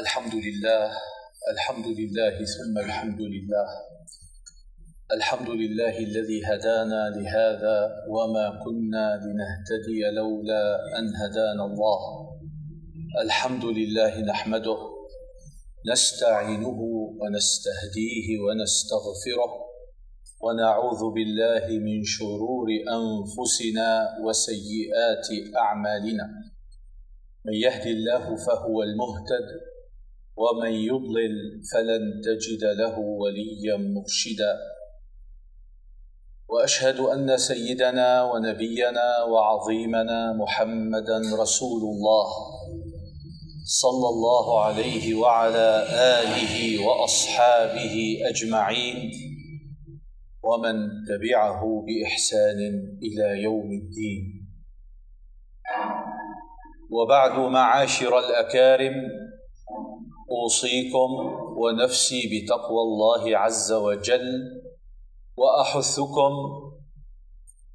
الحمد لله الحمد لله ثم الحمد لله. الحمد لله الذي هدانا لهذا وما كنا لنهتدي لولا أن هدانا الله. الحمد لله نحمده نستعينه ونستهديه ونستغفره ونعوذ بالله من شرور أنفسنا وسيئات أعمالنا. من يهد الله فهو المهتد ومن يضلل فلن تجد له وليا مرشدا. وأشهد أن سيدنا ونبينا وعظيمنا محمدا رسول الله صلى الله عليه وعلى آله وأصحابه أجمعين. ومن تبعه بإحسان إلى يوم الدين. وبعد معاشر الأكارم أوصيكم ونفسي بتقوى الله عز وجل وأحثكم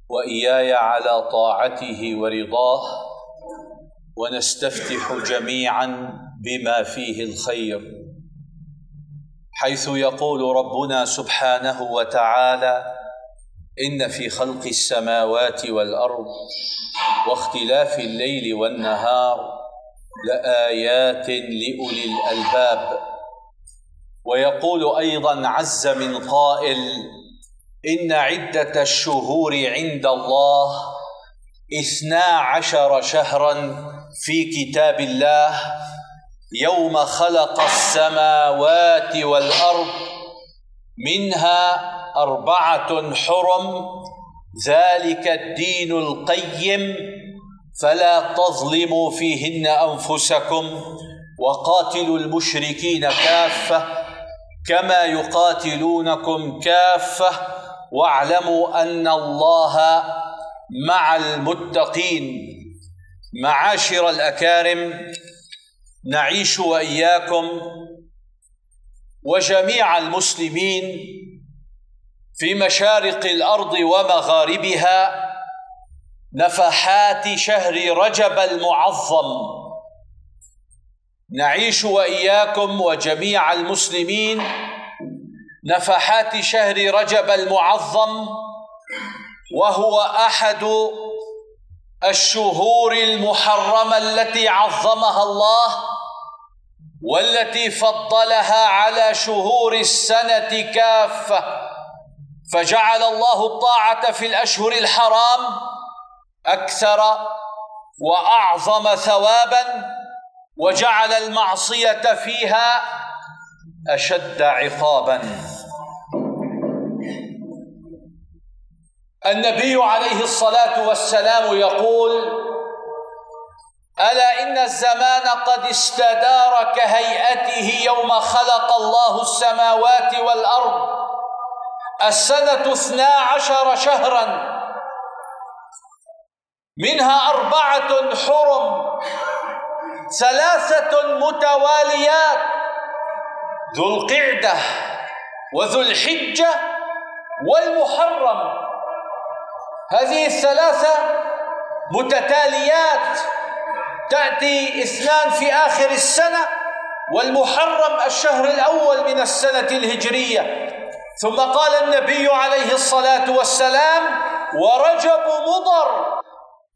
وإياي على طاعته ورضاه ونستفتح جميعا بما فيه الخير. حيث يقول ربنا سبحانه وتعالى إن في خلق السماوات والأرض واختلاف الليل والنهار لآيات لأولي الألباب. ويقول أيضا عز من قائل إن عدة الشهور عند الله اثنا عشر شهرا في كتاب الله يوم خلق السماوات والأرض منها أربعة حرم ذلك الدين القيم فلا تظلموا فيهن أنفسكم وقاتلوا المشركين كافة كما يقاتلونكم كافة واعلموا أن الله مع المتقين. معاشر الأكارم نعيش وإياكم وجميع المسلمين في مشارق الأرض ومغاربها نفحات شهر رجب المعظم. نعيش وإياكم وجميع المسلمين. نفحات شهر رجب المعظم وهو أحد الشهور المحرمة التي عظمها الله والتي فضلها على شهور السنة كافة. فجعل الله الطاعة في الأشهر الحرام أكثر وأعظم ثوابا وجعل المعصية فيها أشد عقابا. النبي عليه الصلاة والسلام يقول ألا إن الزمان قد استدار كهيئته يوم خلق الله السماوات والأرض؟ السنة اثنا عشر شهرا منها أربعة حرم ثلاثة متواليات ذو القعدة وذو الحجة والمحرم. هذه الثلاثة متتاليات تأتي اثنان في آخر السنة والمحرم الشهر الأول من السنة الهجرية. ثم قال النبي عليه الصلاة والسلام ورجب مضر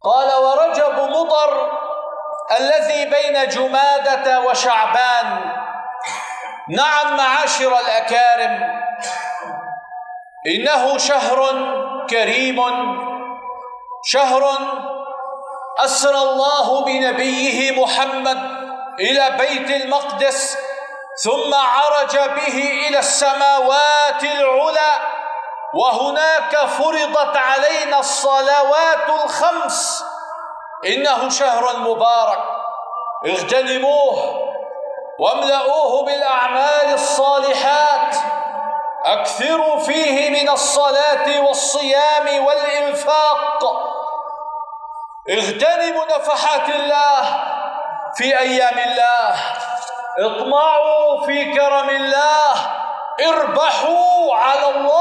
قال ورجب مضر الذي بين جمادة وشعبان. نعم معاشر الأكارم إنه شهر كريم. شهر أسرى الله بنبيه محمد إلى بيت المقدس ثم عرج به إلى السماوات العلى. وهناك فرضت علينا الصلوات الخمس. إنه شهر مبارك. اغتنموه واملؤوه بالأعمال الصالحات. أكثروا فيه من الصلاة والصيام والإنفاق. اغتنموا نفحات الله في أيام الله. اطمعوا في كرم الله. اربحوا على الله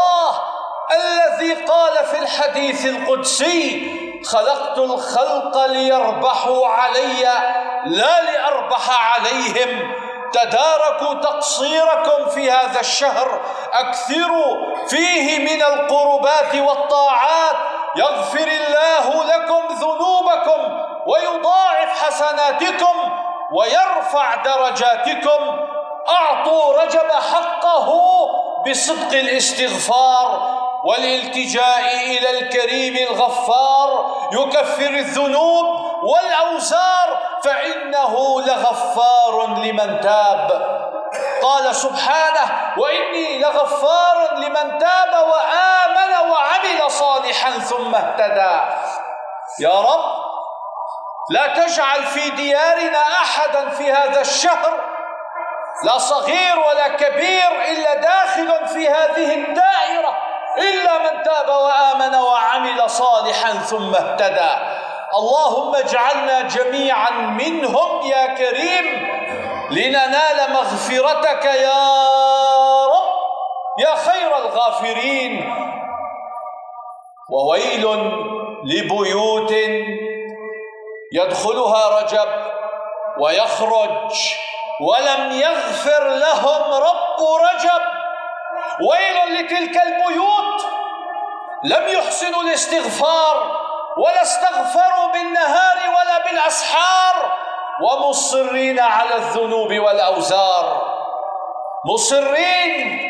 الحديث القدسي خلقت الخلق ليربحوا علي لا لأربح عليهم. تداركوا تقصيركم في هذا الشهر أكثروا فيه من القربات والطاعات. يغفر الله لكم ذنوبكم ويضاعف حسناتكم ويرفع درجاتكم. أعطوا رجب حقه بصدق الاستغفار. والالتجاء إلى الكريم الغفار يكفر الذنوب والأوزار فإنه لغفار لمن تاب. قال سبحانه وإني لغفار لمن تاب وآمن وعمل صالحا ثم اهتدى. يا رب لا تجعل في ديارنا أحدا في هذا الشهر لا صغير ولا كبير إلا داخل في هذه الدائرة. إلا من تاب وآمن وعمل صالحا ثم اهتدى. اللهم اجعلنا جميعا منهم يا كريم. لننال مغفرتك يا رب يا خير الغافرين. وويل لبيوت يدخلها رجب ويخرج ولم يغفر لهم رب رجب. ويل لتلك البيوت. لم يحسنوا الاستغفار ولا استغفروا بالنهار ولا بالأسحار. ومصرين على الذنوب والأوزار. مصرين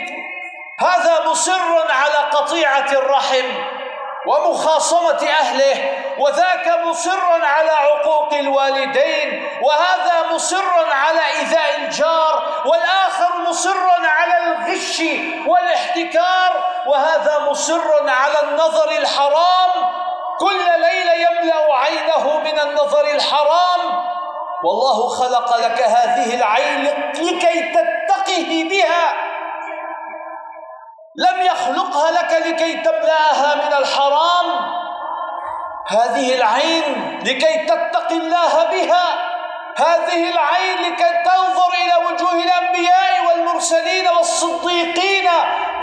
هذا مصر على قطيعة الرحم. ومخاصمة أهله وذاك مصر على عقوق الوالدين وهذا مصر على إيذاء الجار والآخر مصر على الغش والاحتكار وهذا مصر على النظر الحرام. كل ليلة يملأ عينه من النظر الحرام. والله خلق لك هذه العين لكي تتقه بها. لم يخلقها لك لكي تملاها من الحرام. هذه العين لكي تتقي الله بها. هذه العين لكي تنظر إلى وجوه الأنبياء والمرسلين والصديقين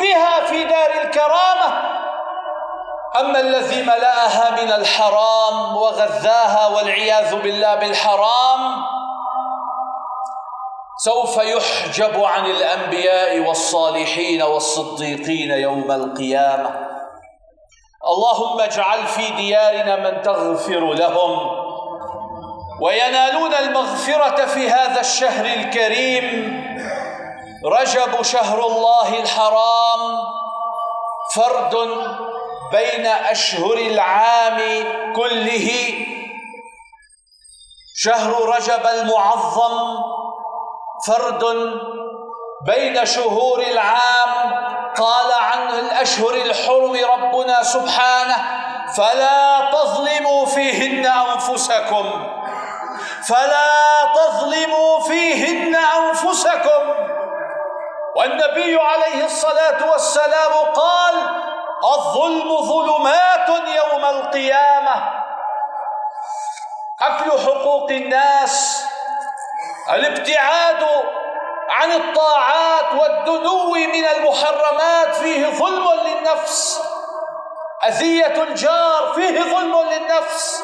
بها في دار الكرامة. أما الذي ملأها من الحرام وغذاها والعياذ بالله بالحرام سوف يحجب عن الأنبياء والصالحين والصديقين يوم القيامة. اللهم اجعل في ديارنا من تغفر لهم وينالون المغفرة في هذا الشهر الكريم. رجب شهر الله الحرام فرد بين أشهر العام كله. شهر رجب المعظم فرد بين شهور العام قال عن الأشهر الحرم ربنا سبحانه فلا تظلموا فيهن أنفسكم. فلا تظلموا فيهن أنفسكم. والنبي عليه الصلاة والسلام قال الظلم ظلمات يوم القيامة. أكل حقوق الناس الابتعاد عن الطاعات والدنو من المحرمات فيه ظلم للنفس. أذية الجار فيه ظلم للنفس.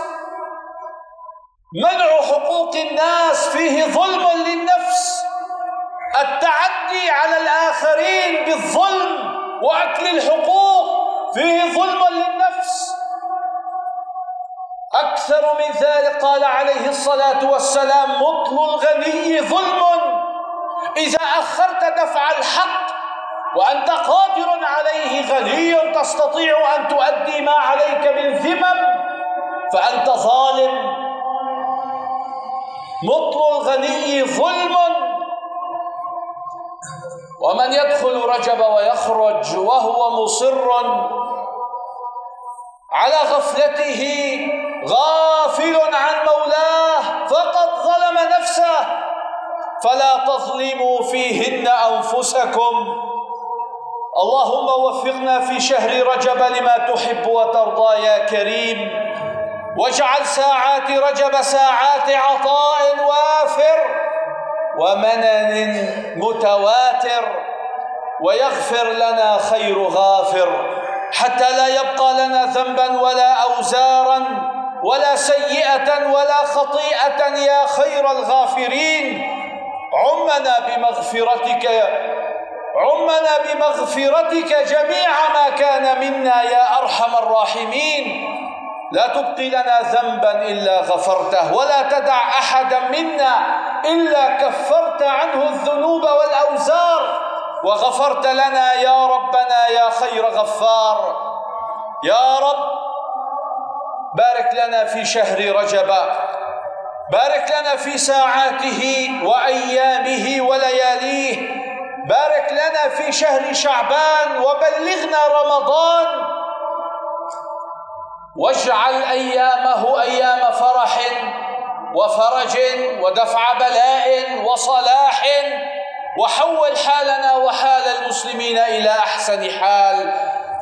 منع حقوق الناس فيه ظلم للنفس. التعدي على الآخرين بالظلم وأكل الحقوق فيه ظلم للنفس. أكثر من ذلك قال عليه الصلاة والسلام مطل الغني ظلم. إذا أخرت دفع الحق وأنت قادر عليه غني تستطيع أن تؤدي ما عليك من ذمم فأنت ظالم. مطل الغني ظلم. ومن يدخل رجب ويخرج وهو مصر على غفلته غافل عن مولاه فقد ظلم نفسه. فلا تظلموا فيهن أنفسكم. اللهم وفقنا في شهر رجب لما تحب وترضى يا كريم. واجعل ساعات رجب ساعات عطاء وافر ومنن متواتر ويغفر لنا خير غافر. حتى لا يبقى لنا ذنبا ولا اوزارا ولا سيئة ولا خطيئة يا خير الغافرين. عمنا بمغفرتك عمنا بمغفرتك جميع ما كان منا يا أرحم الراحمين. لا تبقي لنا ذنبا إلا غفرته ولا تدع احدا منا إلا كفرت عنه الذنوب والأوزار. وغفرت لنا يا ربنا يا خير غفار. يا رب بارك لنا في شهر رجب. بارك لنا في ساعاته وأيامه ولياليه. بارك لنا في شهر شعبان وبلغنا رمضان. واجعل أيامه أيام فرح وفرج ودفع بلاء وصلاح. وحول حالنا وحال المسلمين إلى أحسن حال.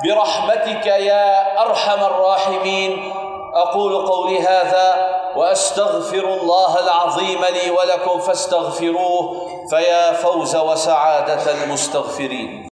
برحمتك يا أرحم الراحمين. أقول قولي هذا وأستغفر الله العظيم لي ولكم فاستغفروه فيا فوز وسعادة المستغفرين.